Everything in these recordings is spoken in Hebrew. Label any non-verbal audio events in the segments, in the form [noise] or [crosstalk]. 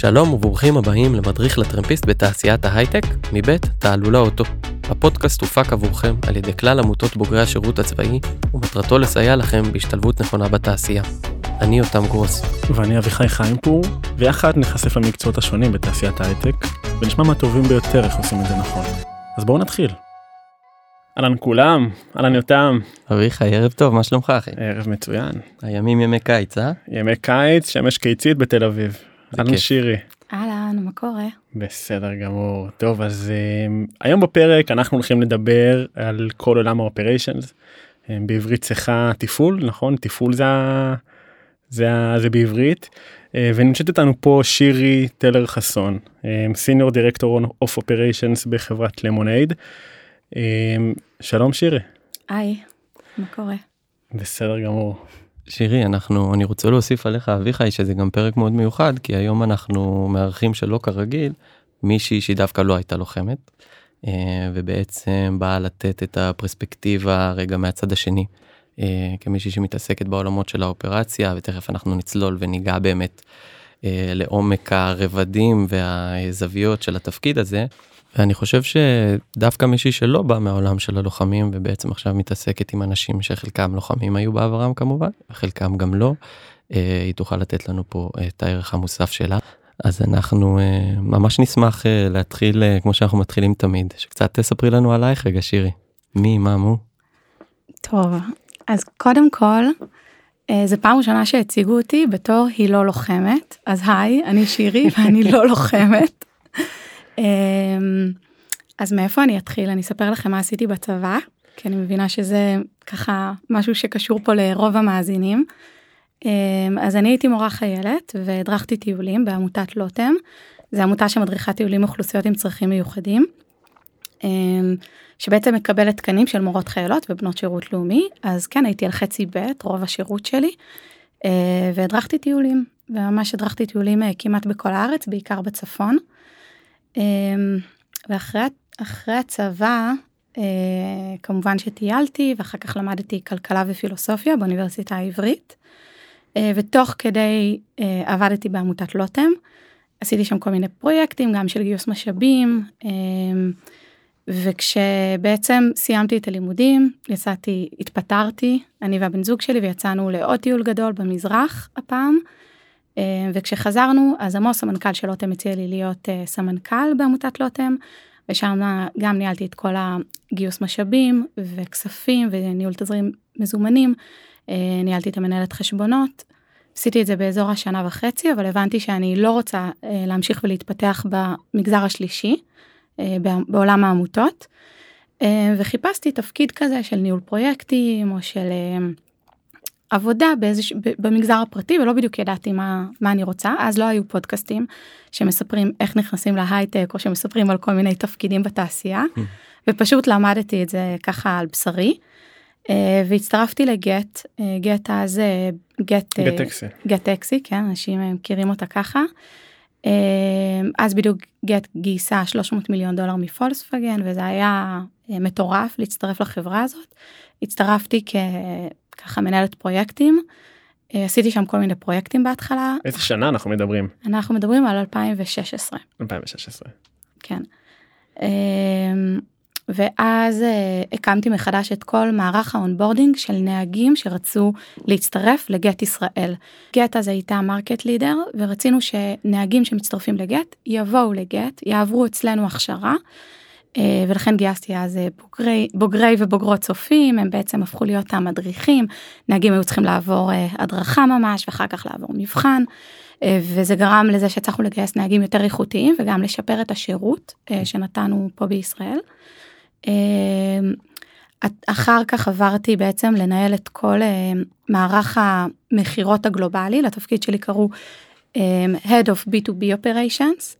שלום וברוכים הבאים למדריך לטרמפיסט בתעשיית ההייטק, מבית תעלולה אוטו. הפודקאסט הופק עבורכם על ידי כלל עמותות בוגרי השירות הצבאי, ומטרתו לסייע לכם בהשתלבות נכונה בתעשייה. אני יותם גרוס. ואני אביחי חיימפור, ויחד נחשף למקצועות השונים בתעשיית ההייטק, ונשמע מהטובים ביותר איך עושים את זה נכון. אז בואו נתחיל. אהלן כולם, אהלן יותם. אביחי, ערב טוב, מה שלומך אחי? ערב מצוין. הימים ימי קיץ, אה? ימי קיץ, שמש קיצית בתל אביב. אהלן שירי. אהלן, מה קורה? בסדר גמור. טוב, אז um, היום בפרק אנחנו הולכים לדבר על כל עולם ה operations. Um, בעברית צריכה תפעול, נכון? תפעול זה, זה, זה בעברית. Uh, ונמצאת איתנו פה שירי טלר חסון, senior director of operations בחברת למונייד. Um, שלום שירי. היי, מה קורה? בסדר גמור. שירי, אנחנו, אני רוצה להוסיף עליך, אביחי, שזה גם פרק מאוד מיוחד, כי היום אנחנו מארחים שלא כרגיל, מישהי שהיא דווקא לא הייתה לוחמת, אה, ובעצם באה לתת את הפרספקטיבה רגע מהצד השני, אה, כמישהי שמתעסקת בעולמות של האופרציה, ותכף אנחנו נצלול וניגע באמת אה, לעומק הרבדים והזוויות של התפקיד הזה. ואני חושב שדווקא מישהי שלא בא מהעולם של הלוחמים ובעצם עכשיו מתעסקת עם אנשים שחלקם לוחמים היו בעברם כמובן, וחלקם גם לא, אה, היא תוכל לתת לנו פה את הערך המוסף שלה. אז אנחנו אה, ממש נשמח אה, להתחיל כמו שאנחנו מתחילים תמיד, שקצת תספרי לנו עלייך רגע שירי. מי, מה, מו? טוב, אז קודם כל, זה פעם ראשונה שהציגו אותי בתור היא לא לוחמת, אז היי, אני שירי ואני לא לוחמת. אמ, אז מאיפה אני אתחיל? אני אספר לכם מה עשיתי בצבא, כי אני מבינה שזה ככה משהו שקשור פה לרוב המאזינים. אמ, אז אני הייתי מורה חיילת והדרכתי טיולים בעמותת לוטם. זו עמותה שמדריכה טיולים אוכלוסיות עם צרכים מיוחדים. אמ, שבעצם מקבלת תקנים של מורות חיילות ובנות שירות לאומי, אז כן הייתי על חצי ב', רוב השירות שלי, אה, והדרכתי טיולים, וממש הדרכתי טיולים אה, כמעט בכל הארץ, בעיקר בצפון. אמ, ואחרי הצבא, אה, כמובן שטיילתי ואחר כך למדתי כלכלה ופילוסופיה באוניברסיטה העברית. אה, ותוך כדי אה, עבדתי בעמותת לוטם, עשיתי שם כל מיני פרויקטים, גם של גיוס משאבים, אמ, וכשבעצם סיימתי את הלימודים, יצאתי, התפטרתי, אני והבן זוג שלי, ויצאנו לעוד טיול גדול במזרח הפעם. אה, וכשחזרנו אז עמוס המנכ"ל של לוטם הציע לי להיות אה, סמנכ"ל בעמותת לוטם ושם גם ניהלתי את כל הגיוס משאבים וכספים וניהול תזרים מזומנים אה, ניהלתי את המנהלת חשבונות. עשיתי את זה באזור השנה וחצי אבל הבנתי שאני לא רוצה להמשיך ולהתפתח במגזר השלישי בעולם העמותות וחיפשתי תפקיד כזה של ניהול פרויקטים או של עבודה באיזוש... במגזר הפרטי ולא בדיוק ידעתי מה, מה אני רוצה אז לא היו פודקאסטים שמספרים איך נכנסים להייטק או שמספרים על כל מיני תפקידים בתעשייה mm. ופשוט למדתי את זה ככה על בשרי. Uh, והצטרפתי לגט אה, גט אז גט גט אקסי כן אנשים מכירים אותה ככה. אז בדיוק גט גייסה 300 מיליון דולר מפולספגן וזה היה מטורף להצטרף לחברה הזאת. הצטרפתי כ... ככה מנהלת פרויקטים. אה, עשיתי שם כל מיני פרויקטים בהתחלה. איזה שנה אנחנו מדברים? אנחנו מדברים על 2016. 2016. כן. אמ, ואז אה, הקמתי מחדש את כל מערך ה onboarding של נהגים שרצו להצטרף לגט ישראל. גט אז הייתה market leader ורצינו שנהגים שמצטרפים לגט יבואו לגט, יעברו אצלנו הכשרה ולכן גייסתי אז אה, בוגרי, בוגרי ובוגרות צופים, הם בעצם הפכו להיות המדריכים, נהגים היו צריכים לעבור אה, הדרכה ממש ואחר כך לעבור מבחן, וזה גרם לזה שהצלחנו לגייס נהגים יותר איכותיים וגם לשפר את השירות שנתנו פה בישראל. אחר כך עברתי בעצם לנהל את כל מערך המכירות הגלובלי, לתפקיד שלי קראו Head of B2B Operations.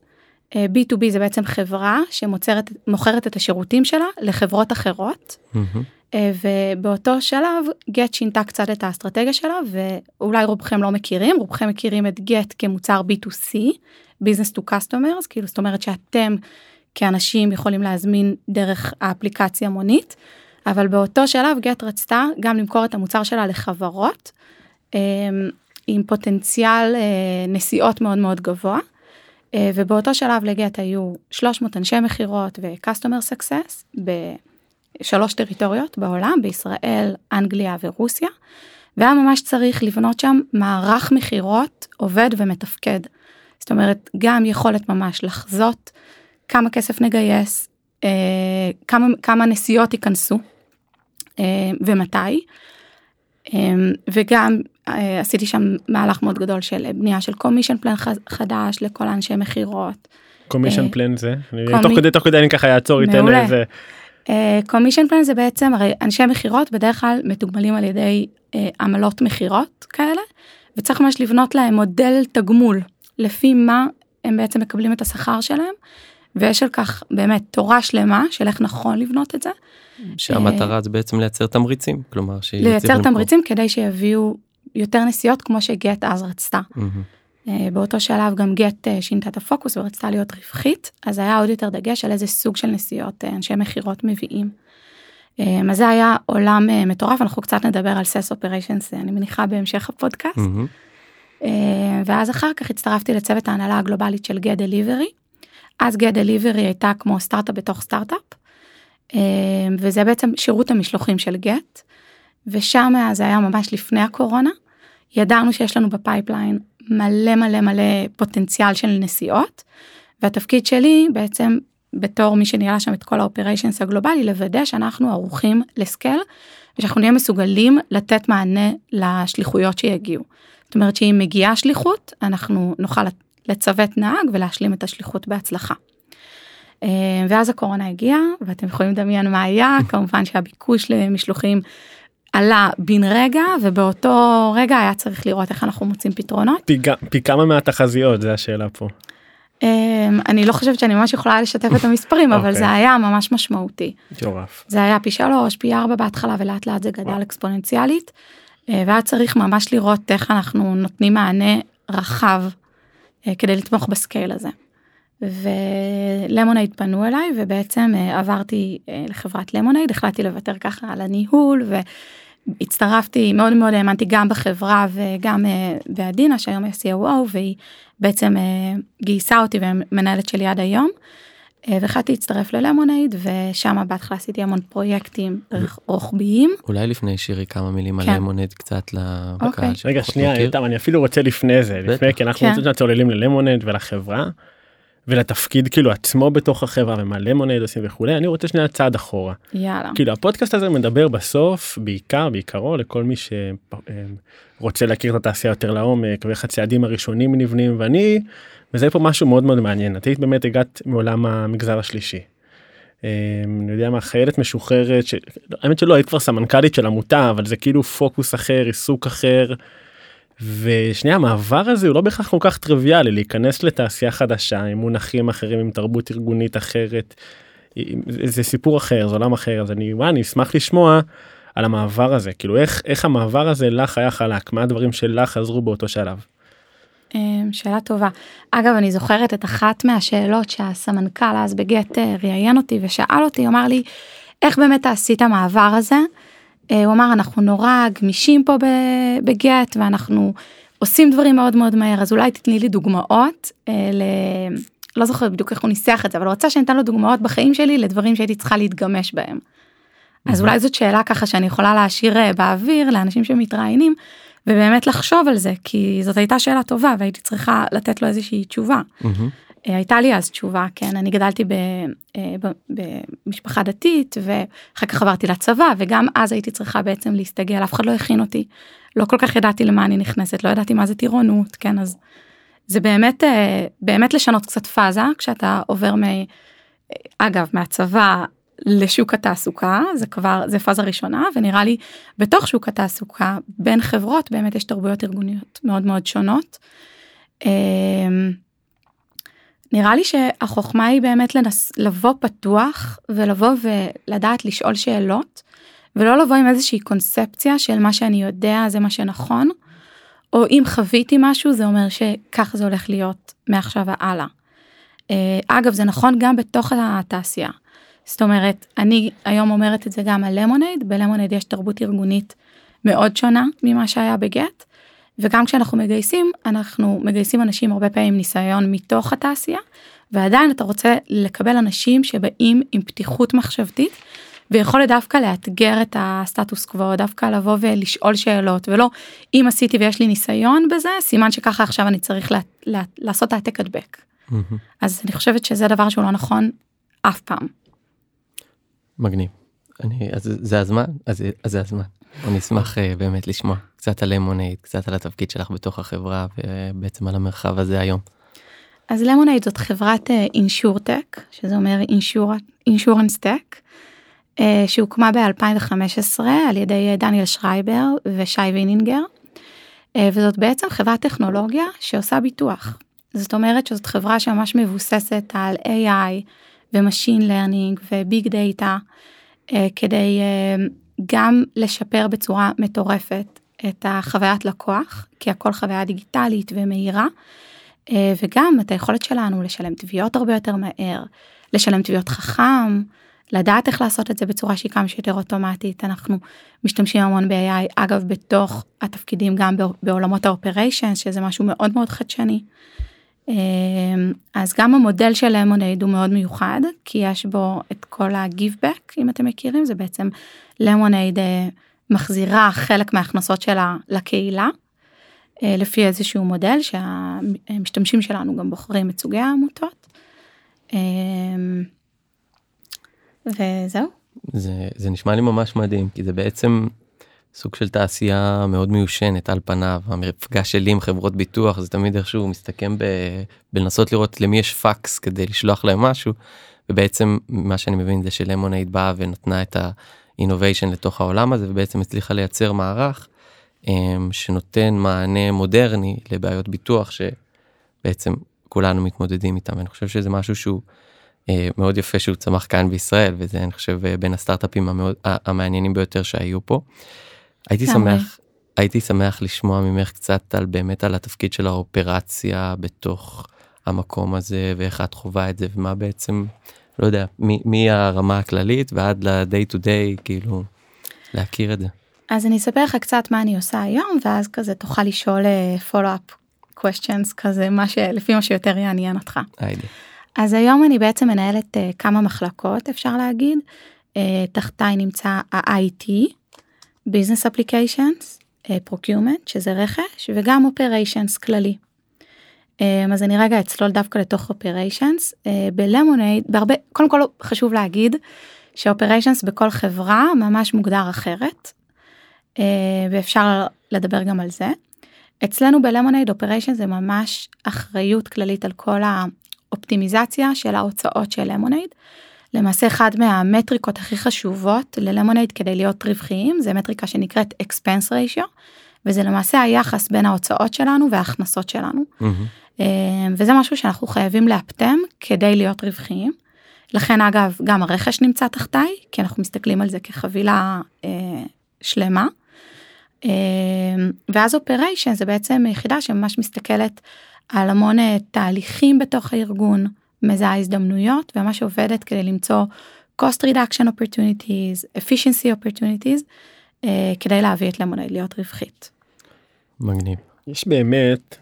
B2B זה בעצם חברה שמוכרת את השירותים שלה לחברות אחרות. Mm-hmm. ובאותו שלב גט שינתה קצת את האסטרטגיה שלה ואולי רובכם לא מכירים רובכם מכירים את גט כמוצר b2c business to customers כאילו זאת אומרת שאתם כאנשים יכולים להזמין דרך האפליקציה מונית אבל באותו שלב גט רצתה גם למכור את המוצר שלה לחברות עם פוטנציאל נסיעות מאוד מאוד גבוה. אה, ובאותו שלב לגט היו 300 אנשי מכירות ו-customer success בשלוש טריטוריות בעולם, בישראל, אנגליה ורוסיה, והיה ממש צריך לבנות שם מערך מכירות עובד ומתפקד. זאת אומרת, גם יכולת ממש לחזות כמה כסף נגייס, אה, כמה, כמה נסיעות ייכנסו אה, ומתי. וגם עשיתי שם מהלך מאוד גדול של בנייה של קומישן פלן חדש לכל האנשי מכירות. קומישן פלן זה? תוך כדי תוך כדי אני ככה אעצור איתן איזה. קומישן פלן זה בעצם הרי אנשי מכירות בדרך כלל מתוגמלים על ידי עמלות מכירות כאלה וצריך ממש לבנות להם מודל תגמול לפי מה הם בעצם מקבלים את השכר שלהם. ויש על כך באמת תורה שלמה של איך נכון לבנות את זה. שהמטרה זה בעצם לייצר תמריצים כלומר לייצר תמריצים כדי שיביאו יותר נסיעות כמו שגט אז רצתה. Mm-hmm. באותו שלב גם גט שינתה את הפוקוס ורצתה להיות רווחית אז היה עוד יותר דגש על איזה סוג של נסיעות אנשי מכירות מביאים. אז זה היה עולם מטורף אנחנו קצת נדבר על סס אופריישנס אני מניחה בהמשך הפודקאסט. Mm-hmm. ואז אחר כך הצטרפתי לצוות ההנהלה הגלובלית של גט דליברי. אז Gett Delivery הייתה כמו סטארט-אפ בתוך סטארט-אפ. וזה בעצם שירות המשלוחים של Gett. ושם זה היה ממש לפני הקורונה. ידענו שיש לנו ב pipeline מלא מלא מלא פוטנציאל של נסיעות. והתפקיד שלי בעצם בתור מי שניהלה שם את כל ה operations הגלובלי לוודא שאנחנו ערוכים ל scale ושאנחנו נהיה מסוגלים לתת מענה לשליחויות שיגיעו. זאת אומרת שאם מגיעה שליחות אנחנו נוכל לצוות נהג ולהשלים את השליחות בהצלחה. ואז הקורונה הגיעה ואתם יכולים לדמיין מה היה כמובן שהביקוש למשלוחים עלה בן רגע ובאותו רגע היה צריך לראות איך אנחנו מוצאים פתרונות. פי, פי כמה מהתחזיות זה השאלה פה. Um, אני לא חושבת שאני ממש יכולה לשתף את המספרים אבל זה היה ממש משמעותי. מטורף. זה היה פי שלוש פי ארבע בהתחלה ולאט לאט זה גדל אקספוננציאלית. Uh, והיה צריך ממש לראות איך אנחנו נותנים מענה רחב uh, כדי לתמוך בסקייל הזה. ולמונייד פנו אליי ובעצם uh, עברתי uh, לחברת למונייד החלטתי לוותר ככה על הניהול והצטרפתי מאוד מאוד האמנתי גם בחברה וגם uh, בעדינה שהיום היא COO והיא בעצם גייסה אותי ומנהלת שלי עד היום. והחלטתי להצטרף ללמונייד ושם בהתחלה עשיתי המון פרויקטים רוחביים. אולי לפני שירי כמה מילים כן. על למונייד קצת לקהל. אוקיי. רגע שנייה איתם אני אפילו רוצה לפני זה לפני כי אנחנו כן. צוללים ללמונייד ולחברה. ולתפקיד כאילו עצמו בתוך החברה ומה למונייד עושים וכולי אני רוצה שנייה צעד אחורה. יאללה. כאילו הפודקאסט הזה מדבר בסוף בעיקר בעיקרו לכל מי שרוצה להכיר את התעשייה יותר לעומק ואיך הצעדים הראשונים נבנים ואני וזה פה משהו מאוד מאוד מעניין את היית באמת הגעת מעולם המגזר השלישי. אני יודע מה חיילת משוחררת האמת שלא היית כבר סמנכ"לית של עמותה אבל זה כאילו פוקוס אחר עיסוק אחר. ושנייה המעבר הזה הוא לא בהכרח כל כך טריוויאלי להיכנס לתעשייה חדשה עם מונחים אחרים עם תרבות ארגונית אחרת. זה סיפור אחר זה עולם אחר אז אני, אני אשמח לשמוע על המעבר הזה כאילו איך איך המעבר הזה לך היה חלק מה הדברים שלך עזרו באותו שלב. אמ, שאלה טובה. אגב אני זוכרת את אחת מהשאלות שהסמנכ"ל אז בגט אה, ראיין אותי ושאל אותי אמר לי איך באמת עשית המעבר הזה. אה, הוא אמר אנחנו נורא גמישים פה בגט ואנחנו עושים דברים מאוד מאוד מהר אז אולי תתני לי דוגמאות אה, ל... לא זוכרת בדיוק איך הוא ניסח את זה אבל הוא רצה שאני אתן לו דוגמאות בחיים שלי לדברים שהייתי צריכה להתגמש בהם. אז אולי זאת שאלה ככה שאני יכולה להשאיר אה, באוויר לאנשים שמתראיינים ובאמת לחשוב על זה כי זאת הייתה שאלה טובה והייתי צריכה לתת לו איזושהי תשובה. אה, הייתה לי אז תשובה כן. אני גדלתי אה, במשפחה דתית ואחר כך עברתי לצבא וגם אז הייתי צריכה בעצם להסתגל אף אחד לא הכין אותי. לא כל כך ידעתי למה אני נכנסת לא ידעתי מה זה טירונות כן. אז זה באמת אה, באמת לשנות קצת פאזה כשאתה עובר מ... אגב מהצבא לשוק התעסוקה זה כבר זה פאזה ראשונה ונראה לי בתוך שוק התעסוקה בין חברות באמת יש תרבויות ארגוניות מאוד מאוד שונות. נראה לי שהחוכמה היא באמת לנס, לבוא פתוח ולבוא ולדעת לשאול שאלות ולא לבוא עם איזושהי קונספציה של מה שאני יודע זה מה שנכון או אם חוויתי משהו זה אומר שככה זה הולך להיות מעכשיו והלאה. אה, אגב זה נכון גם בתוך התעשייה. זאת אומרת אני היום אומרת את זה גם על למונייד בלמונייד יש תרבות ארגונית מאוד שונה ממה שהיה בגט וגם כשאנחנו מגייסים, אנחנו מגייסים אנשים הרבה פעמים ניסיון מתוך התעשייה, ועדיין אתה רוצה לקבל אנשים שבאים עם פתיחות מחשבתית, ויכולת דווקא לאתגר את הסטטוס קוו, דווקא לבוא ולשאול שאלות, ולא אם עשיתי ויש לי ניסיון בזה, סימן שככה עכשיו אני צריך לה, לה, לעשות העתק הדבק. אז אני חושבת שזה דבר שהוא לא נכון אף פעם. מגניב. אני, אז זה הזמן? אז, אז זה הזמן. אני אשמח אה, באמת לשמוע קצת על Lemonade, קצת על התפקיד שלך בתוך החברה ובעצם על המרחב הזה היום. אז Lemonade זאת חברת insurtech, שזה אומר insurance tech, שהוקמה ב-2015 על ידי אה, דניאל שרייבר ושי וינינגר, אה, וזאת בעצם חברת טכנולוגיה שעושה ביטוח. זאת אומרת שזאת חברה שממש מבוססת על AI ו machine learning ו big data, כדי אה, גם לשפר בצורה מטורפת את החוויית לקוח, כי הכל חוויה דיגיטלית ומהירה, אה, וגם את היכולת שלנו לשלם תביעות הרבה יותר מהר, לשלם תביעות חכם, לדעת איך לעשות את זה בצורה שהיא כמה שיותר אוטומטית. אנחנו משתמשים המון ב-AI, אגב, בתוך התפקידים גם בעולמות האופריישנס, שזה משהו מאוד מאוד חדשני. אה, אז גם המודל של למונייד הוא מאוד מיוחד, כי יש בו את כל back, אם אתם מכירים, זה בעצם למונייד מחזירה חלק מההכנסות שלה לקהילה, אה, לפי איזשהו מודל שהמשתמשים שלנו גם בוחרים את סוגי העמותות. אה, וזהו. זה, זה נשמע לי ממש מדהים, כי זה בעצם סוג של תעשייה מאוד מיושנת על פניו. המפגש שלי עם חברות ביטוח זה תמיד איכשהו מסתכם ב, בלנסות לראות למי יש פקס כדי לשלוח להם משהו, ובעצם מה שאני מבין זה שלמונייד באה ונתנה את ה-innovation לתוך העולם הזה, ובעצם הצליחה לייצר מערך אמ, שנותן מענה מודרני לבעיות ביטוח שבעצם כולנו מתמודדים איתם ואני חושב שזה משהו שהוא אה, מאוד יפה שהוא צמח כאן בישראל וזה אני חושב אה, בין הסטארט-אפים המאוד המעניינים ביותר שהיו פה. הייתי שמח הייתי שמח לשמוע ממך קצת על באמת על התפקיד של האופרציה בתוך המקום הזה ואיך את חווה את זה ומה בעצם לא יודע מהרמה הכללית ועד ל-day to day כאילו להכיר את זה. אז אני אספר לך קצת מה אני עושה היום ואז כזה תוכל לשאול follow up questions כזה מה שלפי מה שיותר יעניין אותך. היידי. אז היום אני בעצם מנהלת uh, כמה מחלקות אפשר להגיד. Uh, תחתיי נמצא ה-IT, Business Applications, uh, Procurement שזה רכש וגם Operations כללי. Um, אז אני רגע אצלול דווקא לתוך Operations. Uh, בלמונייד, בהרבה, קודם כל חשוב להגיד ש-Operations בכל חברה ממש מוגדר אחרת. אה, ואפשר לדבר גם על זה. אצלנו בלמונייד אופריישן זה ממש אחריות כללית על כל האופטימיזציה של ההוצאות של למונייד. למעשה אחד מהמטריקות הכי חשובות ללמונייד כדי להיות רווחיים זה מטריקה שנקראת expense ratio וזה למעשה היחס בין ההוצאות שלנו וההכנסות שלנו. Mm-hmm. וזה משהו שאנחנו חייבים לאפטם כדי להיות רווחיים. לכן אגב גם הרכש נמצא תחתיי כי אנחנו מסתכלים על זה כחבילה אה, שלמה. אמ, ואז אופריישן זה בעצם יחידה שממש מסתכלת על המון אה, תהליכים בתוך הארגון, מזהה הזדמנויות וממש עובדת כדי למצוא cost reduction opportunities, efficiency opportunities, אה, כדי להביא את Lemonade להיות רווחית. מגניב. יש באמת,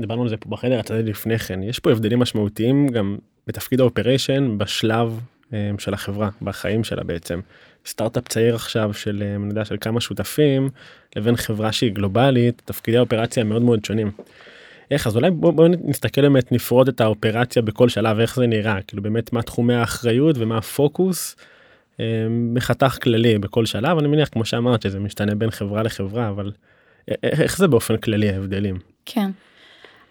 דיברנו על זה פה בחדר הצד לפני כן, יש פה הבדלים משמעותיים גם בתפקיד ה operation בשלב אה, של החברה, בחיים שלה בעצם. סטארט-אפ צעיר עכשיו של אה, אני יודע של כמה שותפים לבין חברה שהיא גלובלית תפקידי האופרציה מאוד מאוד שונים. איך אז אולי בוא, בוא נסתכל באמת נפרוט את האופרציה בכל שלב איך זה נראה כאילו באמת מה תחומי האחריות ומה הפוקוס. אה, בחתך כללי בכל שלב אני מניח כמו שאמרת שזה משתנה בין חברה לחברה אבל איך זה באופן כללי ההבדלים. כן.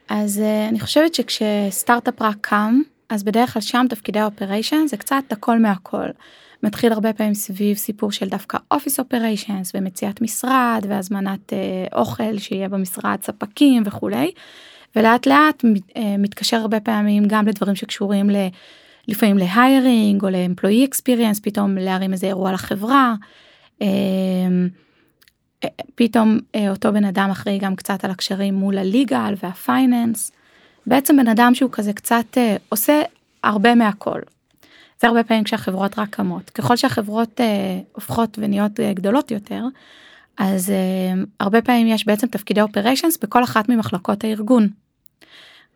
אז אני חושבת שכשסטארט-אפ רק קם אז בדרך כלל שם תפקידי ה operation זה קצת הכל מהכל. מתחיל הרבה פעמים סביב סיפור של דווקא office operations ומציאת משרד והזמנת אה, אוכל שיהיה במשרד ספקים וכולי. ולאט לאט אה, מתקשר הרבה פעמים גם לדברים שקשורים ל... לפעמים להיירינג או לאמפלואי אקספיריאנס פתאום להרים איזה אירוע לחברה. אה, אה, פתאום אה, אותו בן אדם אחראי גם קצת על הקשרים מול הליגל והפייננס. בעצם בן אדם שהוא כזה קצת אה, עושה הרבה מהכל. זה הרבה פעמים כשהחברות רק קמות. ככל שהחברות אה, הופכות ונהיות גדולות יותר, אז הרבה פעמים יש בעצם תפקידי אופריישנס בכל אחת ממחלקות הארגון.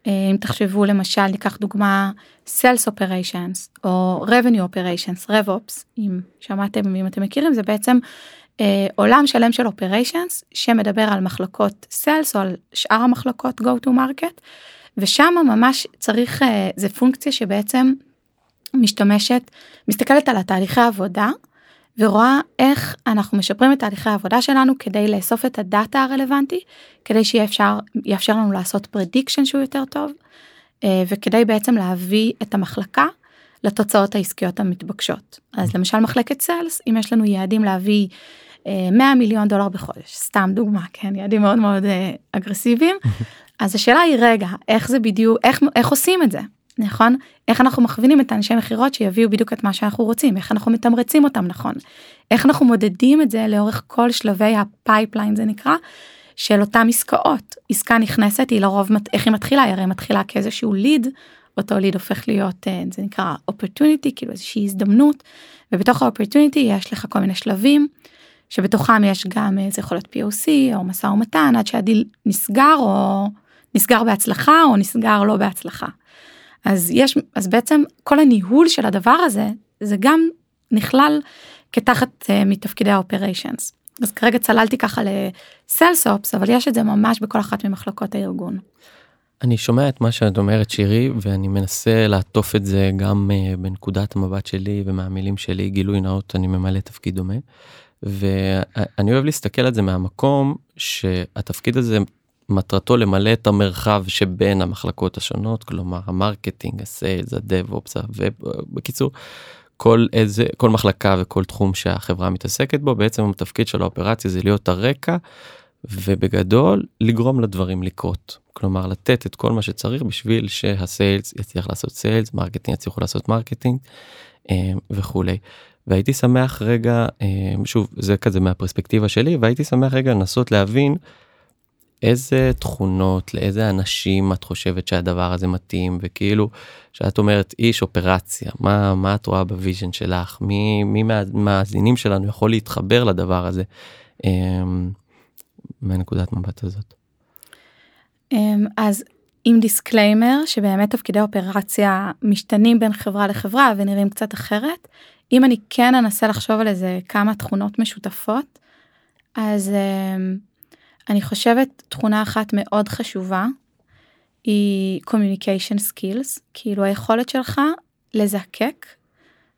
אם תחשבו למשל ניקח דוגמה Sales Operations או Revenue Operations, RevOps, אם שמעתם אם אתם מכירים זה בעצם עולם שלם של Operations שמדבר על מחלקות Sales או על שאר המחלקות Go to Market ושם ממש צריך uh, זה פונקציה שבעצם משתמשת מסתכלת על התהליכי עבודה ורואה איך אנחנו משפרים את תהליכי העבודה שלנו כדי לאסוף את הדאטה הרלוונטי, כדי שיאפשר יאפשר לנו לעשות prediction שהוא יותר טוב, אה, וכדי בעצם להביא את המחלקה לתוצאות העסקיות המתבקשות. אז למשל מחלקת sales, אם יש לנו יעדים להביא 100 אה, מיליון דולר בחודש, סתם דוגמה, כן, יעדים מאוד מאוד אה, אגרסיביים, [laughs] אז השאלה היא רגע, איך זה בדיוק, איך, איך עושים את זה? נכון? איך אנחנו מכווינים את האנשי מכירות שיביאו בדיוק את מה שאנחנו רוצים, איך אנחנו מתמרצים אותם נכון, איך אנחנו מודדים את זה לאורך כל שלבי ה pipeline זה נקרא, של אותם עסקאות. עסקה נכנסת היא לרוב, איך היא מתחילה? היא הרי מתחילה כאיזשהו lead, אותו lead הופך להיות, אה, זה נקרא opportunity, כאילו איזושהי הזדמנות, ובתוך ה-opportunity יש לך כל מיני שלבים, שבתוכם יש גם, אה, זה יכול להיות POC או משא ומתן, עד שהדיל נסגר או נסגר בהצלחה או נסגר לא בהצלחה. אז יש, אז בעצם כל הניהול של הדבר הזה, זה גם נכלל כתחת אה, מתפקידי ה operations. אז כרגע צללתי ככה ל sales ops, אבל יש את זה ממש בכל אחת ממחלקות הארגון. אני שומע את מה שאת אומרת שירי ואני מנסה לעטוף את זה גם אה, בנקודת המבט שלי ומהמילים שלי גילוי נאות אני ממלא תפקיד דומה. ואני אוהב להסתכל על זה מהמקום שהתפקיד הזה מטרתו למלא את המרחב שבין המחלקות השונות, כלומר ה marketing, ה sales, ה DevOps, בקיצור, כל איזה, כל מחלקה וכל תחום שהחברה מתעסקת בו, בעצם התפקיד של האופרציה זה להיות הרקע, ובגדול לגרום לדברים לקרות. כלומר לתת את כל מה שצריך בשביל שה sales יצליח לעשות sales, marketing יצליחו לעשות marketing אה, וכולי. והייתי שמח רגע, אה, שוב זה כזה מהפרספקטיבה שלי, והייתי שמח רגע לנסות להבין איזה תכונות לאיזה אנשים את חושבת שהדבר הזה מתאים וכאילו שאת אומרת איש אופרציה מה מה את רואה ב vision שלך מי מי מהמאזינים שלנו יכול להתחבר לדבר הזה אמ, מהנקודת מבט הזאת. אמ, אז עם disclaimer שבאמת תפקידי אופרציה משתנים בין חברה לחברה ונראים קצת אחרת אם אני כן אנסה לחשוב על איזה כמה תכונות משותפות אז. אמ, אני חושבת תכונה אחת מאוד חשובה היא communication skills, כאילו היכולת שלך לזקק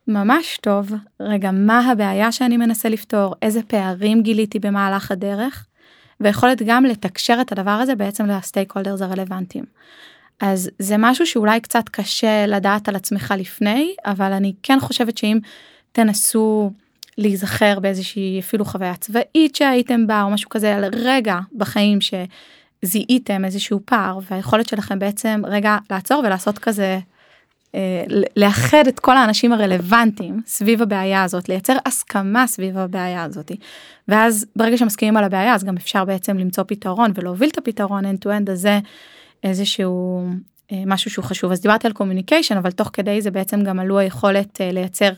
ממש טוב, רגע, מה הבעיה שאני מנסה לפתור, איזה פערים גיליתי במהלך הדרך, ויכולת גם לתקשר את הדבר הזה בעצם לסטייק הולדרס הרלוונטיים. אז זה משהו שאולי קצת קשה לדעת על עצמך לפני, אבל אני כן חושבת שאם תנסו להיזכר באיזושהי אפילו חוויה צבאית שהייתם בה או משהו כזה על רגע בחיים שזיהיתם איזשהו פער והיכולת שלכם בעצם רגע לעצור ולעשות כזה. אה, לאחד את כל האנשים הרלוונטיים סביב הבעיה הזאת לייצר הסכמה סביב הבעיה הזאת ואז ברגע שמסכימים על הבעיה אז גם אפשר בעצם למצוא פתרון ולהוביל את הפתרון end to end הזה איזשהו אה, משהו שהוא חשוב אז דיברתי על communication אבל תוך כדי זה בעצם גם עלו היכולת אה, לייצר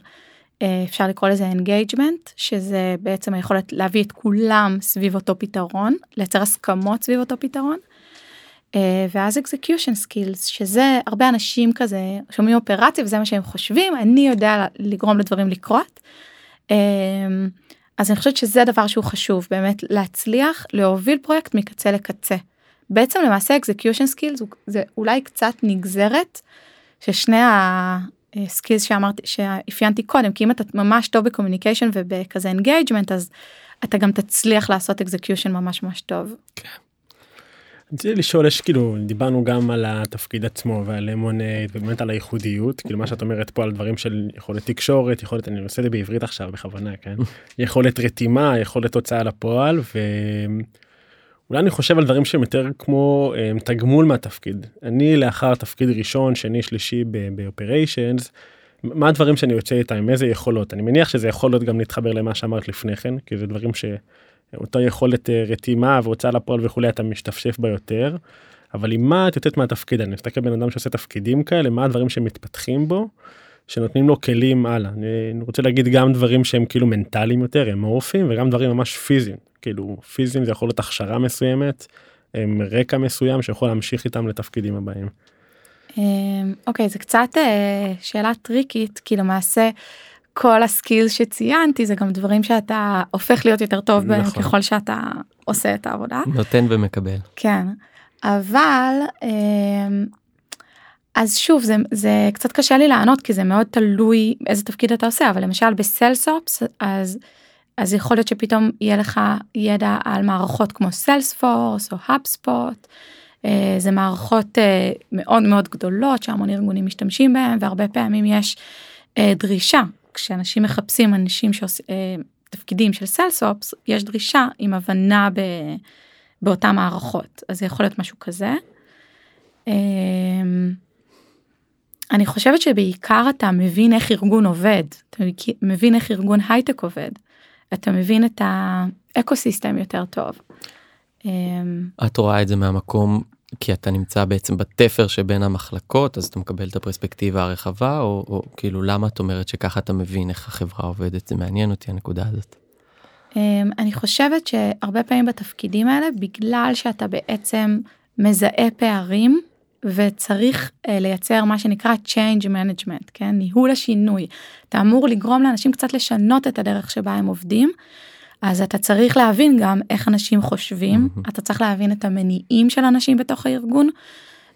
אה, אפשר לקרוא לזה engagement שזה בעצם היכולת להביא את כולם סביב אותו פתרון לייצר הסכמות סביב אותו פתרון. ואז execution skills שזה הרבה אנשים כזה שומעים אופרציה וזה מה שהם חושבים אני יודע לגרום לדברים לקרות. אז אני חושבת שזה דבר שהוא חשוב באמת להצליח להוביל פרויקט מקצה לקצה. בעצם למעשה execution skills זה אולי קצת נגזרת של שני skills שאמרתי שאפיינתי קודם כי אם אתה ממש טוב ב communication ובכזה engagement אז אתה גם תצליח לעשות execution ממש ממש טוב. כן. רציתי לשאול יש כאילו דיברנו גם על התפקיד עצמו ועל אמונייט ובאמת על הייחודיות כאילו מה שאת אומרת פה על דברים של יכולת תקשורת יכולת אני עושה את זה בעברית עכשיו בכוונה כן [laughs] יכולת רתימה יכולת הוצאה לפועל ו... אולי אני חושב על דברים שהם יותר כמו um, תגמול מהתפקיד. אני לאחר תפקיד ראשון, שני, שלישי באופריישנס, מה הדברים שאני יוצא איתם, איזה יכולות. אני מניח שזה יכול להיות גם להתחבר למה שאמרת לפני כן, כי זה דברים שאותה יכולת uh, רתימה והוצאה לפועל וכולי אתה משתפשף בה יותר. אבל עם מה את יוצאת מהתפקיד, אני מסתכל בן אדם שעושה תפקידים כאלה, מה הדברים שמתפתחים בו. שנותנים לו כלים הלאה אני, רוצה להגיד גם דברים שהם כאילו מנטליים יותר אמורפיים וגם דברים ממש פיזיים כאילו פיזיים זה יכול להיות הכשרה מסוימת עם רקע מסוים שיכול להמשיך איתם לתפקידים הבאים. אמ, אוקיי זה קצת אה, שאלה טריקית כי למעשה כל הסקילס שציינתי זה גם דברים שאתה הופך להיות יותר טוב בהם נכון. ככל שאתה עושה את העבודה. נותן ומקבל. כן, אבל אמ, אז שוב זה, זה קצת קשה לי לענות כי זה מאוד תלוי איזה תפקיד אתה עושה אבל למשל בסלסופס אז אז יכול להיות שפתאום יהיה לך ידע על מערכות כמו סיילספורס או האפספוט. זה מערכות אה, מאוד מאוד גדולות שהמון ארגונים משתמשים בהם והרבה פעמים יש אה, דרישה כשאנשים מחפשים אנשים שעושים תפקידים של sales ops יש דרישה עם הבנה ב, באותן מערכות אז זה יכול להיות משהו כזה. אני חושבת שבעיקר אתה מבין איך ארגון עובד, אתה מבין איך ארגון הייטק עובד, אתה מבין את ה ecosystem יותר טוב. אמ, את רואה את זה מהמקום כי אתה נמצא בעצם בתפר שבין המחלקות אז אתה מקבל את הפרספקטיבה הרחבה או, או כאילו למה את אומרת שככה אתה מבין איך החברה עובדת זה מעניין אותי הנקודה הזאת. אמ, אני חושבת שהרבה פעמים בתפקידים האלה בגלל שאתה בעצם מזהה פערים וצריך uh, לייצר מה שנקרא change management, כן? ניהול השינוי. אתה אמור לגרום לאנשים קצת לשנות את הדרך שבה הם עובדים, אז אתה צריך להבין גם איך אנשים חושבים, מהמם. אתה צריך להבין את המניעים של אנשים בתוך הארגון,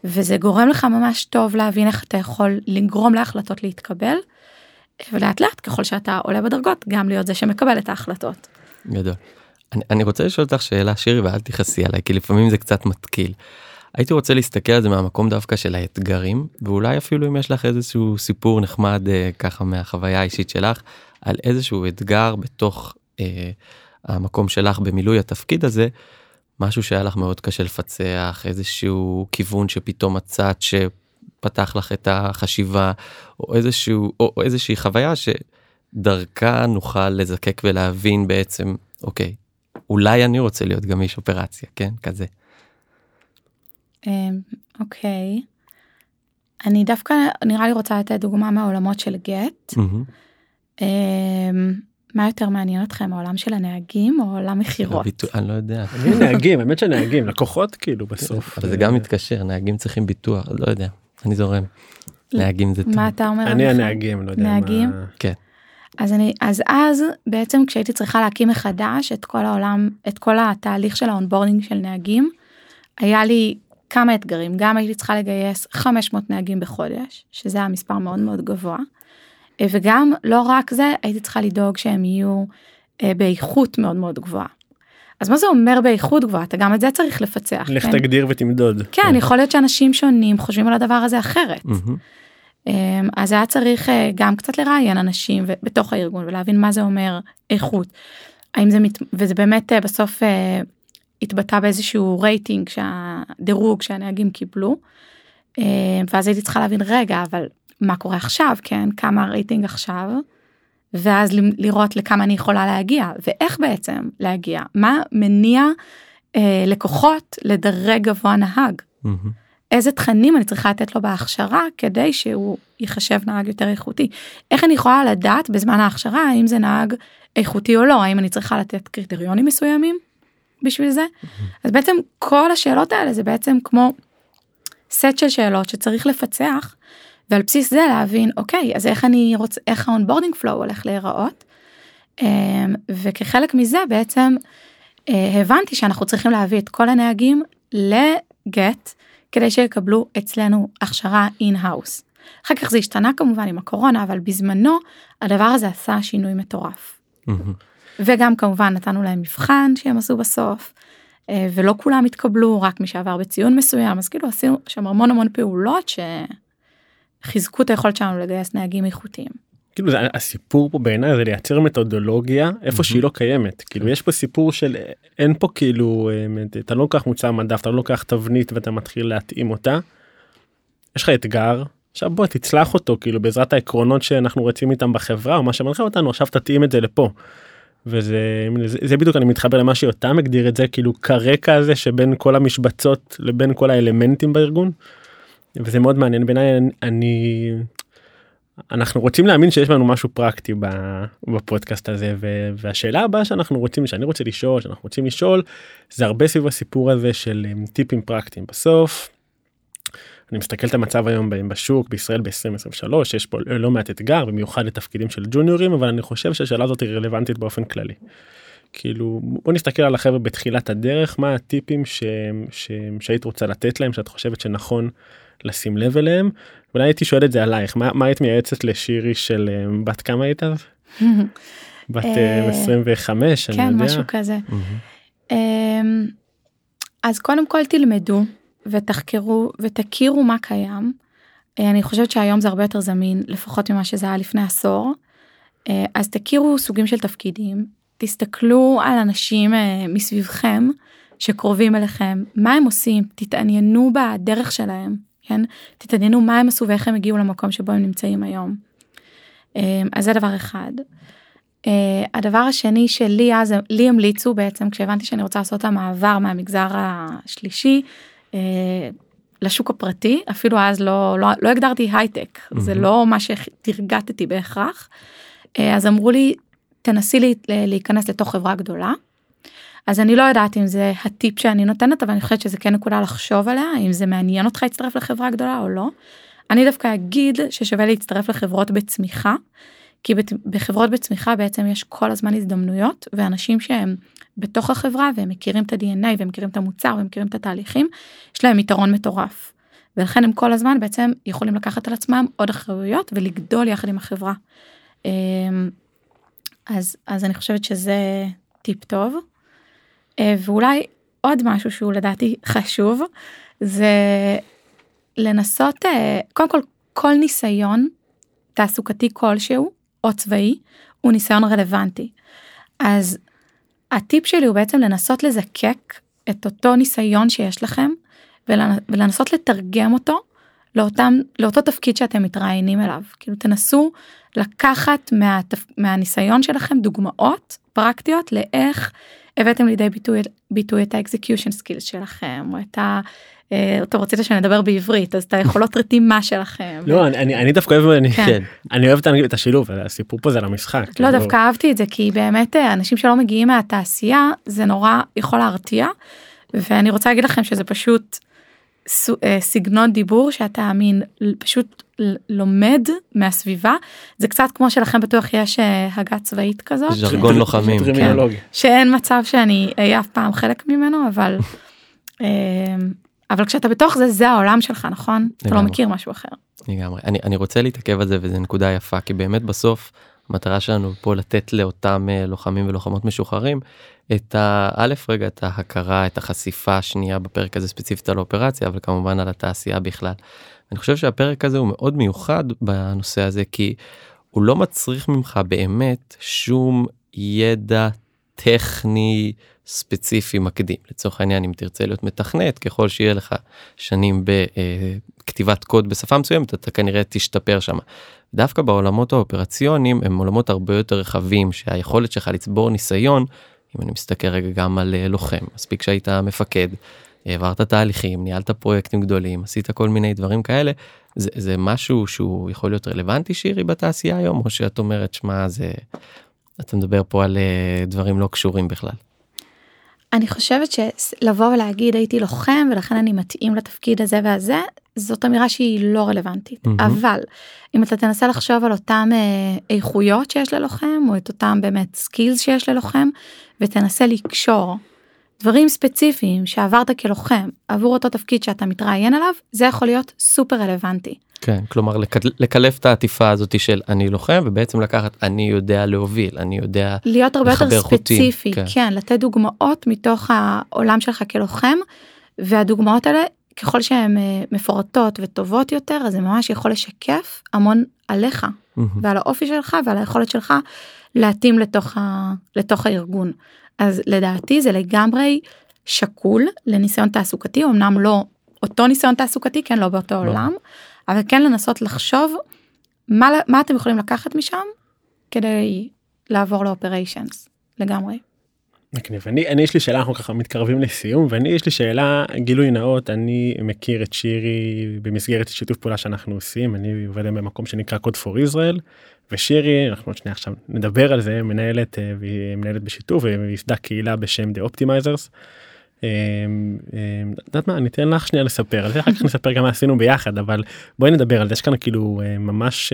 וזה גורם לך ממש טוב להבין איך אתה יכול לגרום להחלטות להתקבל, ולאט לאט ככל שאתה עולה בדרגות, גם להיות זה שמקבל את ההחלטות. גדול. אני, אני רוצה לשאול אותך שאלה שירי ואל תכעסי עליי כי לפעמים זה קצת מתקיל. הייתי רוצה להסתכל על זה מהמקום דווקא של האתגרים ואולי אפילו אם יש לך איזשהו סיפור נחמד אה, ככה מהחוויה האישית שלך על איזשהו אתגר בתוך אה, המקום שלך במילוי התפקיד הזה משהו שהיה לך מאוד קשה לפצח איזשהו כיוון שפתאום מצאת שפתח לך את החשיבה או איזשהו או, או איזושהי חוויה שדרכה נוכל לזקק ולהבין בעצם אוקיי אולי אני רוצה להיות גם איש אופרציה כן כזה. אמ, אוקיי. אני דווקא נראה לי רוצה לתת דוגמה מהעולמות של גט. אמ, מה יותר מעניין אתכם העולם של הנהגים או עולם מכירות? אני לא יודע. אני נהגים האמת שנהגים לקוחות כאילו בסוף. אבל זה גם מתקשר נהגים צריכים ביטוח לא יודע אני זורם. נהגים זה טוב. מה אתה אומר? אני? הנהגים לא יודע מה- נהגים? אז אני אז אז בעצם כשהייתי צריכה להקים מחדש את כל העולם את כל התהליך של ה onboarding של נהגים היה לי כמה אתגרים גם הייתי צריכה לגייס 500 נהגים בחודש שזה היה מספר מאוד מאוד גבוה. אה, וגם לא רק זה הייתי צריכה לדאוג שהם יהיו אה, באיכות מאוד מאוד גבוהה. אז מה זה אומר באיכות גבוהה אתה גם את זה צריך לפצח. לך כן? תגדיר ותמדוד. כן יכול להיות שאנשים שונים חושבים על הדבר הזה אחרת. אמ, אז היה צריך אה, גם קצת לראיין אנשים בתוך הארגון ולהבין מה זה אומר איכות. האם זה מת... וזה באמת בסוף התבטא באיזשהו רייטינג שהדירוג שהנהגים קיבלו. אמ, ואז הייתי צריכה להבין רגע אבל מה קורה עכשיו כן כמה הרייטינג עכשיו. ואז לראות לכמה אני יכולה להגיע ואיך בעצם להגיע מה מניע אה, לקוחות לדרג גבוה נהג. מהמם. איזה תכנים אני צריכה לתת לו בהכשרה כדי שהוא ייחשב נהג יותר איכותי. איך אני יכולה לדעת בזמן ההכשרה האם זה נהג איכותי או לא, האם אני צריכה לתת קריטריונים מסוימים בשביל זה. אז בעצם כל השאלות האלה זה בעצם כמו סט של שאלות שצריך לפצח ועל בסיס זה להבין אוקיי אז איך אני רוצה איך ה onboarding flow הולך להיראות. אמ, וכחלק מזה בעצם אה, הבנתי שאנחנו צריכים להביא את כל הנהגים ל Gett כדי שיקבלו אצלנו הכשרה in-house. אחר כך זה השתנה כמובן עם הקורונה אבל בזמנו הדבר הזה עשה שינוי מטורף. וגם כמובן נתנו להם מבחן שהם עשו בסוף אה, ולא כולם התקבלו רק מי שעבר בציון מסוים אז כאילו עשינו שם המון המון פעולות שחיזקו את היכולת שלנו לגייס נהגים איכותיים. כאילו זה, הסיפור פה בעיניי זה לייצר מתודולוגיה איפה שהיא לא קיימת כאילו יש פה סיפור של אין פה כאילו אה, אתה לא לוקח מוצר מדף אתה לא לוקח תבנית ואתה מתחיל להתאים אותה. יש לך אתגר עכשיו בוא תצלח אותו כאילו בעזרת העקרונות שאנחנו רצים איתם בחברה או מה שמנחה אותנו עכשיו תתאים את זה לפה. וזה זה, זה בדיוק אני מתחבר למה שיותם הגדיר את זה כאילו כרקע הזה שבין כל המשבצות לבין כל האלמנטים בארגון. וזה מאוד מעניין בעיניי אני, אני אנחנו רוצים להאמין שיש לנו משהו פרקטי בפודקאסט הזה והשאלה הבאה שאנחנו רוצים שאני רוצה לשאול שאנחנו רוצים לשאול זה הרבה סביב הסיפור הזה של טיפים פרקטיים בסוף. אני מסתכל את המצב היום בשוק בישראל ב-2023 יש פה לא מעט אתגר במיוחד לתפקידים של ג'וניורים אבל אני חושב שהשאלה הזאת היא רלוונטית באופן כללי. כאילו בוא נסתכל על החבר'ה בתחילת הדרך מה הטיפים ש... ש... שהיית רוצה לתת להם שאת חושבת שנכון לשים לב אליהם. אולי הייתי שואל את זה עלייך מה, מה היית מייעצת לשירי של אה, בת כמה היית אז? [laughs] בת 25 אה, כן, אני יודע. משהו כזה. אמ, אז קודם כל תלמדו ותחקרו ותכירו מה קיים. אה, אני חושבת שהיום זה הרבה יותר זמין לפחות ממה שזה היה לפני עשור. אז תכירו סוגים של תפקידים תסתכלו על אנשים מסביבכם שקרובים אליכם מה הם עושים תתעניינו בדרך שלהם כן תתעניינו מה הם עשו ואיך הם הגיעו למקום שבו הם נמצאים היום. אז זה דבר אחד. הדבר השני שלי אז לי המליצו בעצם כשהבנתי שאני רוצה לעשות את המעבר מהמגזר השלישי לשוק הפרטי אפילו אז לא לא, לא הגדרתי הייטק mm-hmm. זה לא מה שתרגטתי בהכרח uh, אז אמרו לי תנסי לי, להיכנס לתוך חברה גדולה אז אני לא יודעת אם זה הטיפ שאני נותנת אבל אני חושבת שזה כן נקודה לחשוב עליה אם זה מעניין אותך להצטרף לחברה גדולה או לא. אני דווקא אגיד ששווה להצטרף לחברות בצמיחה כי בחברות בצמיחה בעצם יש כל הזמן הזדמנויות ואנשים שהם בתוך החברה והם מכירים את ה-DNA והם מכירים את המוצר והם מכירים את התהליכים יש להם יתרון מטורף. ולכן הם כל הזמן בעצם יכולים לקחת על עצמם עוד אחריויות ולגדול יחד עם החברה. אמ, אז אז אני חושבת שזה טיפ טוב. אה, ואולי עוד משהו שהוא לדעתי חשוב זה לנסות אה, קודם כל כל ניסיון תעסוקתי כלשהו או צבאי הוא ניסיון רלוונטי. אז הטיפ שלי הוא בעצם לנסות לזקק את אותו ניסיון שיש לכם ולנסות לתרגם אותו לאותם לאותו תפקיד שאתם מתראיינים אליו כאילו תנסו לקחת מהתפ... מהניסיון שלכם דוגמאות פרקטיות לאיך הבאתם לידי ביטוי, ביטוי את ה execution skills שלכם או את אה, טוב רצית שאני אדבר בעברית אז את היכולות רתימה שלכם. לא אני אני דווקא אוהב אני כן. אני אוהב את השילוב הסיפור פה זה למשחק. לא כאילו. דווקא אהבתי את זה כי באמת אה, אנשים שלא מגיעים מהתעשייה זה נורא יכול להרתיע ואני רוצה להגיד לכם שזה פשוט אה, סגנון דיבור שאתה מין פשוט לומד מהסביבה זה קצת כמו שלכם בטוח יש הגה צבאית כזאת ז'רגון לוחמים כן. שאין מצב שאני אהיה אף פעם חלק ממנו אבל אבל כשאתה בתוך זה זה העולם שלך נכון אתה לא מכיר משהו אחר. לגמרי אני אני רוצה להתעכב על זה וזה נקודה יפה כי באמת בסוף המטרה שלנו פה לתת לאותם לוחמים ולוחמות משוחררים את האלף רגע את ההכרה את החשיפה השנייה בפרק הזה ספציפית על האופרציה אבל כמובן על התעשייה בכלל. אני חושב שהפרק הזה הוא מאוד מיוחד בנושא הזה כי הוא לא מצריך ממך באמת שום ידע טכני ספציפי מקדים לצורך העניין אם תרצה להיות מתכנת ככל שיהיה לך שנים בכתיבת קוד בשפה מסוימת אתה כנראה תשתפר שם. דווקא בעולמות האופרציוניים הם עולמות הרבה יותר רחבים שהיכולת שלך לצבור ניסיון אם אני מסתכל רגע גם על אה, לוחם מספיק שהיית מפקד העברת תהליכים ניהלת פרויקטים גדולים עשית כל מיני דברים כאלה זה, זה משהו שהוא יכול להיות רלוונטי שירי בתעשייה היום או שאת אומרת שמע זה אתה מדבר פה על אה, דברים לא קשורים בכלל. אני חושבת שלבוא ולהגיד הייתי לוחם ולכן אני מתאים לתפקיד הזה והזה זאת אמירה שהיא לא רלוונטית mm-hmm. אבל אם אתה תנסה לחשוב על אותם אה, איכויות שיש ללוחם או את אותם באמת סקילס שיש ללוחם ותנסה לקשור דברים ספציפיים שעברת כלוחם עבור אותו תפקיד שאתה מתראיין עליו זה יכול להיות סופר רלוונטי. כן כלומר לקלף את העטיפה הזאת של אני לוחם ובעצם לקחת אני יודע להוביל אני יודע להיות הרבה יותר ספציפי כן. כן לתת דוגמאות מתוך העולם שלך כלוחם והדוגמאות האלה ככל שהן אה, מפורטות וטובות יותר אז זה ממש יכול לשקף המון עליך mm-hmm. ועל האופי שלך ועל היכולת שלך להתאים לתוך, ה, לתוך הארגון. אז לדעתי זה לגמרי שקול לניסיון תעסוקתי אמנם לא אותו ניסיון תעסוקתי כן לא באותו לא. עולם אבל כן לנסות לחשוב מה, מה אתם יכולים לקחת משם כדי לעבור לאופריישנס לגמרי. מגניב. אני, אני יש לי שאלה אנחנו ככה מתקרבים לסיום ואני יש לי שאלה גילוי נאות אני מכיר את שירי במסגרת שיתוף פעולה שאנחנו עושים אני עובד במקום שנקרא קוד פור ישראל ושירי אנחנו עוד שנייה עכשיו נדבר על זה מנהלת אה, מנהלת בשיתוף וייסדה קהילה בשם The Optimizers. אה, אה, יודעת מה אני אתן לך שנייה לספר על זה אחר כך נספר גם מה עשינו ביחד אבל בואי נדבר על זה יש כאן כאילו ממש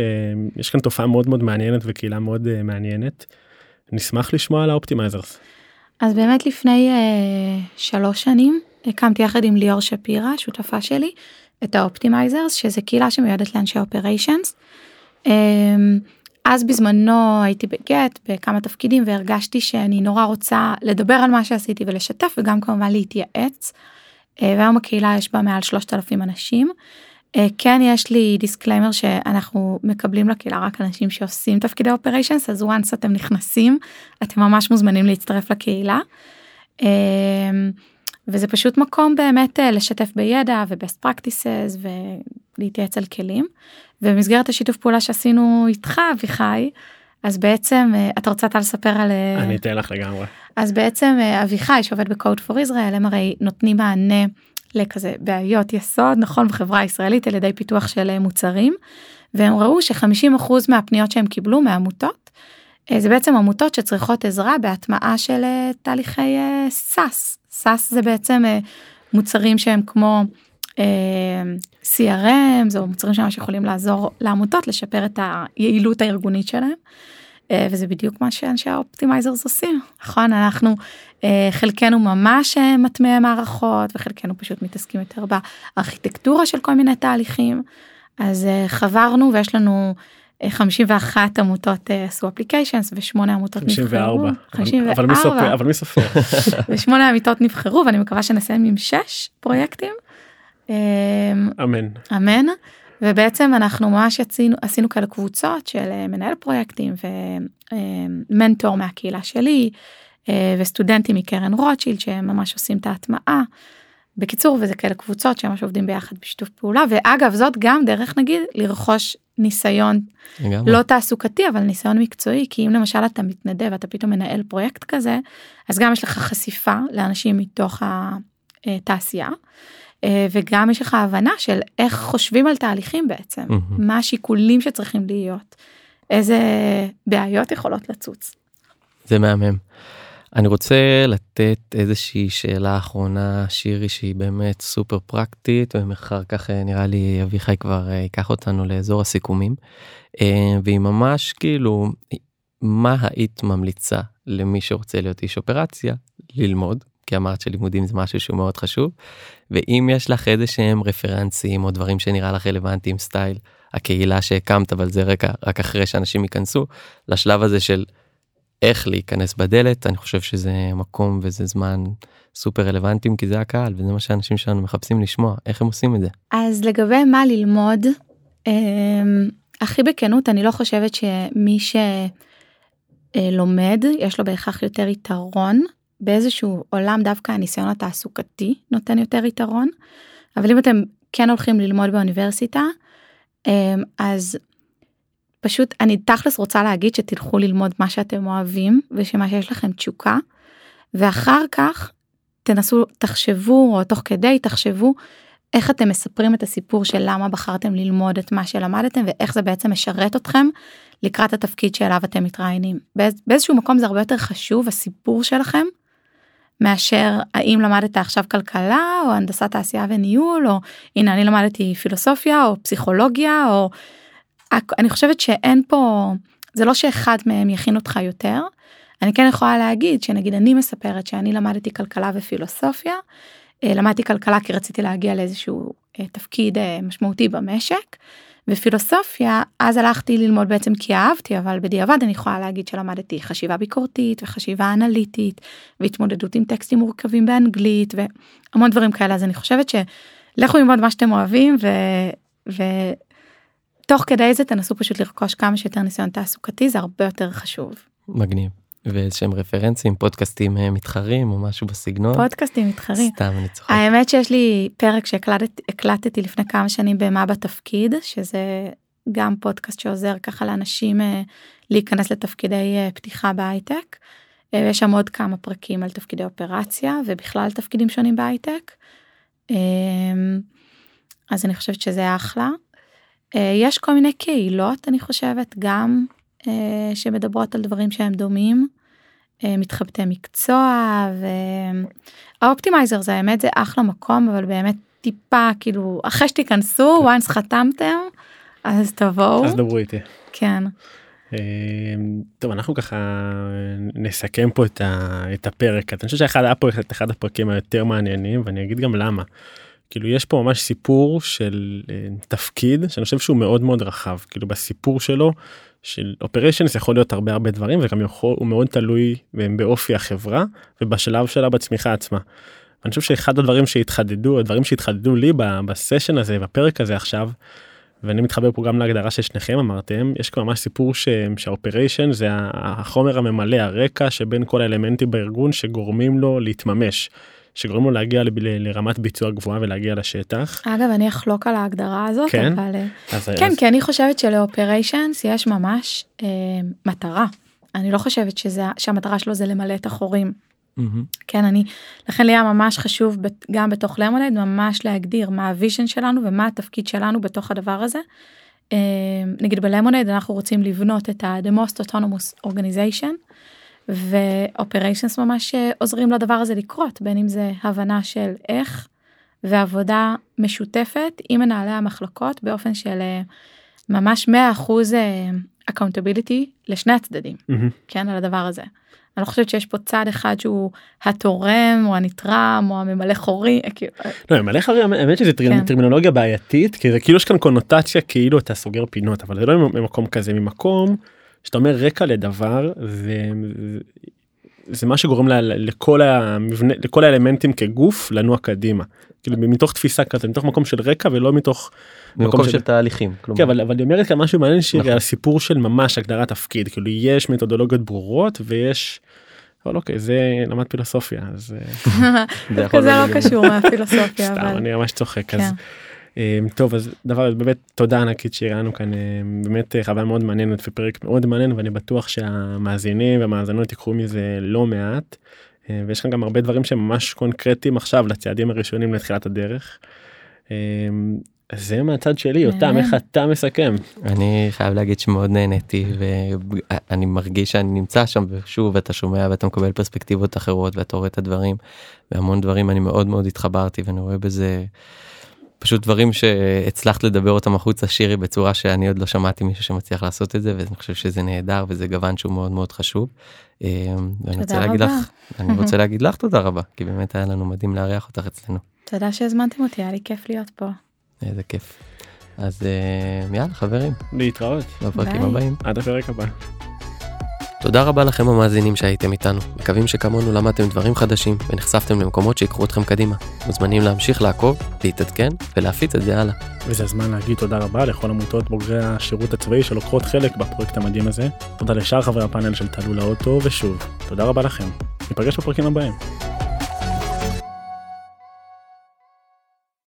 יש כאן תופעה מאוד מאוד מעניינת וקהילה מאוד מעניינת. נשמח לשמוע על ה Optimizers. אז באמת לפני שלוש שנים הקמתי יחד עם ליאור שפירא שותפה שלי את ה Optimizers שזה קהילה שמיועדת לאנשי operations. אז בזמנו הייתי ב Gett בכמה תפקידים והרגשתי שאני נורא רוצה לדבר על מה שעשיתי ולשתף וגם כמובן להתייעץ. Uh, והיום הקהילה יש בה מעל 3,000 אנשים. אה, כן יש לי disclaimer שאנחנו מקבלים לקהילה רק אנשים שעושים תפקידי operations אז once אתם נכנסים אתם ממש מוזמנים להצטרף לקהילה. אה, וזה פשוט מקום באמת אה, לשתף בידע ובסט פרקטיסס ולהתייעץ על כלים. ובמסגרת השיתוף פעולה שעשינו איתך אביחי אז בעצם אתה רוצה אתה לספר על אני אתן לך לגמרי אז בעצם אביחי שעובד בקוד פור ישראל הם הרי נותנים מענה. לכזה בעיות יסוד נכון בחברה הישראלית על ידי פיתוח של אה, מוצרים והם ראו ש-50% מהפניות שהם קיבלו מעמותות אה, זה בעצם עמותות שצריכות עזרה בהטמעה של אה, תהליכי SaaS SaaS זה בעצם מוצרים שהם כמו CRM זה מוצרים שממש יכולים לעזור לעמותות לשפר את היעילות הארגונית שלהם. וזה בדיוק מה שאנשי ה Optimizers עושים נכון אנחנו אה, חלקנו ממש אה, מטמיע מערכות וחלקנו פשוט מתעסקים יותר בארכיטקטורה של כל מיני תהליכים. אז אה, חברנו ויש לנו 51 עמותות עשו אפליקיישנס ושמונה עמותות 54. נבחרו. 54. אבל מי סופר? אבל מי סופר? [laughs] ושמונה עמותות נבחרו ואני מקווה שנסיים עם 6 פרויקטים. אמן. אמן. ובעצם אנחנו ממש עשינו, עשינו כאלה קבוצות של מנהל פרויקטים ומנטור מהקהילה שלי אה, וסטודנטים מקרן רוטשילד שהם ממש עושים את ההטמעה. בקיצור וזה כאלה קבוצות שממש עובדים ביחד בשיתוף פעולה ואגב זאת גם דרך נגיד לרכוש ניסיון גם. לא תעסוקתי אבל ניסיון מקצועי כי אם למשל אתה מתנדב אתה פתאום מנהל פרויקט כזה אז גם יש לך חשיפה לאנשים מתוך התעשייה אה, וגם יש לך הבנה של איך חושבים על תהליכים בעצם מה השיקולים שצריכים להיות איזה בעיות יכולות לצוץ. זה מהמם. אני רוצה לתת איזושהי שאלה אחרונה שירי שהיא באמת סופר פרקטית ואחר כך אה, נראה לי אביחי כבר אה, ייקח אותנו לאזור הסיכומים אה, והיא ממש כאילו מה היית ממליצה למי שרוצה להיות איש אופרציה ללמוד כי אמרת שלימודים זה משהו שהוא מאוד חשוב ואם יש לך איזה שהם רפרנסים או דברים שנראה לך רלוונטיים סטייל הקהילה שהקמת אבל זה רגע רק אחרי שאנשים ייכנסו לשלב הזה של איך להיכנס בדלת אני חושב שזה מקום וזה זמן סופר רלוונטיים כי זה הקהל וזה מה שאנשים שלנו מחפשים לשמוע איך הם עושים את זה. אז לגבי מה ללמוד אה, הכי בכנות אני לא חושבת שמי שלומד יש לו בהכרח יותר יתרון באיזשהו עולם דווקא הניסיון התעסוקתי נותן יותר יתרון אבל אם אתם כן הולכים ללמוד באוניברסיטה אה, אז פשוט אני תכלס רוצה להגיד שתלכו ללמוד מה שאתם אוהבים ושמה שיש לכם תשוקה ואחר כך תנסו תחשבו או תוך כדי תחשבו איך אתם מספרים את הסיפור של למה בחרתם ללמוד את מה שלמדתם ואיך זה בעצם משרת אתכם לקראת התפקיד שאליו אתם מתראיינים. באיזשהו מקום זה הרבה יותר חשוב הסיפור שלכם מאשר האם למדת עכשיו כלכלה או הנדסת תעשייה וניהול או הנה אני למדתי פילוסופיה או פסיכולוגיה או אני חושבת שאין פה זה לא שאחד מהם יכין אותך יותר. אני כן יכולה להגיד שנגיד אני מספרת שאני למדתי כלכלה ופילוסופיה. אה, למדתי כלכלה כי רציתי להגיע לאיזשהו אה, תפקיד אה, משמעותי במשק. ופילוסופיה אז הלכתי ללמוד בעצם כי אהבתי אבל בדיעבד אני יכולה להגיד שלמדתי חשיבה ביקורתית וחשיבה אנליטית והתמודדות עם טקסטים מורכבים באנגלית והמון דברים כאלה אז אני חושבת שלכו ללמוד מה שאתם אוהבים ו... ו... תוך כדי זה תנסו פשוט לרכוש כמה שיותר ניסיון תעסוקתי זה הרבה יותר חשוב. מגניב. ואיזשהם רפרנסים פודקאסטים אה, מתחרים או משהו בסגנון פודקאסטים מתחרים סתם אני צוחק האמת שיש לי פרק שהקלטתי לפני כמה שנים במה בתפקיד שזה גם פודקאסט שעוזר ככה לאנשים אה, להיכנס לתפקידי אה, פתיחה בהייטק יש שם עוד כמה פרקים על תפקידי אופרציה ובכלל תפקידים שונים בהייטק. אז אני חושבת שזה אחלה. יש כל מיני קהילות אני חושבת גם שמדברות על דברים שהם דומים. מתחבטי מקצוע והאופטימייזר זה האמת זה אחלה מקום אבל באמת טיפה כאילו אחרי שתיכנסו once חתמתם אז תבואו אז דברו איתי כן. טוב אנחנו ככה נסכם פה את, ה, את הפרק אני חושב שאחד היה פה אחד הפרקים היותר מעניינים ואני אגיד גם למה. כאילו יש פה ממש סיפור של תפקיד שאני חושב שהוא מאוד מאוד רחב כאילו בסיפור שלו של אופריישנס יכול להיות הרבה הרבה דברים וגם יכול הוא מאוד תלוי באופי החברה ובשלב שלה בצמיחה עצמה. אני חושב שאחד הדברים שהתחדדו הדברים שהתחדדו לי בסשן הזה בפרק הזה עכשיו. ואני מתחבר פה גם להגדרה ששניכם אמרתם יש כבר ממש סיפור שהאופריישן זה החומר הממלא הרקע שבין כל האלמנטים בארגון שגורמים לו להתממש. שגורמים לו להגיע לרמת ביצוע גבוהה ולהגיע לשטח. אגב אני אחלוק על ההגדרה הזאת כן? אבל אז, כן אז, כי אני חושבת של operations יש ממש אה, מטרה. אני לא חושבת שזה שהמטרה שלו זה למלא את החורים. כן אני לכן לי היה ממש חשוב גם בתוך Lemonade ממש להגדיר מה ה vision שלנו ומה התפקיד שלנו בתוך הדבר הזה. נגיד ב Lemonade אנחנו רוצים לבנות את ה- the most autonomous organization ואופריישנס ממש עוזרים לדבר הזה לקרות בין אם זה הבנה של איך ועבודה משותפת עם מנהלי המחלקות באופן של ממש 100% accountability לשני הצדדים mm-hmm. כן על הדבר הזה. אני לא חושבת שיש פה צד אחד שהוא התורם או הנתרם או הממלא חורי. לא, ממלא חורי האמת שזה כן. טרמינולוגיה בעייתית כי זה כאילו יש כאן קונוטציה כאילו אתה סוגר פינות אבל זה לא ממקום כזה ממקום שאתה אומר רקע לדבר זה, זה מה שגורם ל, לכל המבנה לכל האלמנטים כגוף לנוע קדימה. כאילו מתוך תפיסה כזאת מתוך מקום של רקע ולא מתוך מקום של תהליכים. כלומר. כן, אבל, אבל היא אומרת כאן משהו מעניין שירי נכון. על סיפור של ממש הגדרת תפקיד כאילו יש מתודולוגיות ברורות ויש. אבל אוקיי זה למד פילוסופיה אז אה, [laughs] זה להיות לא קשור מהפילוסופיה [laughs] סתם אבל אני ממש צוחק אז כן. טוב אז דבר באמת תודה ענקית שהראינו כאן אה, באמת אה, חוויה מאוד מעניינת ופרק מאוד מעניין ואני בטוח שהמאזינים והמאזינות ייקחו מזה לא מעט. אה, ויש כאן גם הרבה דברים שממש קונקרטיים עכשיו לצעדים הראשונים לתחילת הדרך. אז זה מהצד שלי יותם מהמם. איך אתה מסכם אני חייב להגיד שמאוד נהניתי ואני מרגיש שאני נמצא שם ושוב אתה שומע ואתה מקבל פרספקטיבות אחרות ואתה רואה את הדברים והמון דברים אני מאוד מאוד התחברתי ואני רואה בזה פשוט דברים שהצלחת לדבר אותם החוצה שירי בצורה שאני עוד לא שמעתי מישהו שמצליח לעשות את זה ואני חושב שזה נהדר וזה גוון שהוא מאוד מאוד חשוב. אה, ואני רוצה תודה להגיד רבה. לך אני רוצה להגיד לך תודה רבה כי באמת היה לנו מדהים לארח אותך אצלנו תודה שהזמנתם אותי היה לי כיף להיות פה. איזה כיף. אז אה, יאללה חברים להתראות בפרקים ביי. הבאים. עד הפרק הבא. תודה רבה לכם המאזינים שהייתם איתנו, מקווים שכמונו למדתם דברים חדשים ונחשפתם למקומות שיקחו אתכם קדימה. מוזמנים להמשיך לעקוב, להתעדכן ולהפיץ את זה הלאה. וזה הזמן להגיד תודה רבה לכל עמותות בוגרי השירות הצבאי שלוקחות חלק בפרויקט המדהים הזה. תודה לשאר חברי הפאנל של תעלו לאוטו ושוב תודה רבה לכם. ניפגש בפרקים הבאים.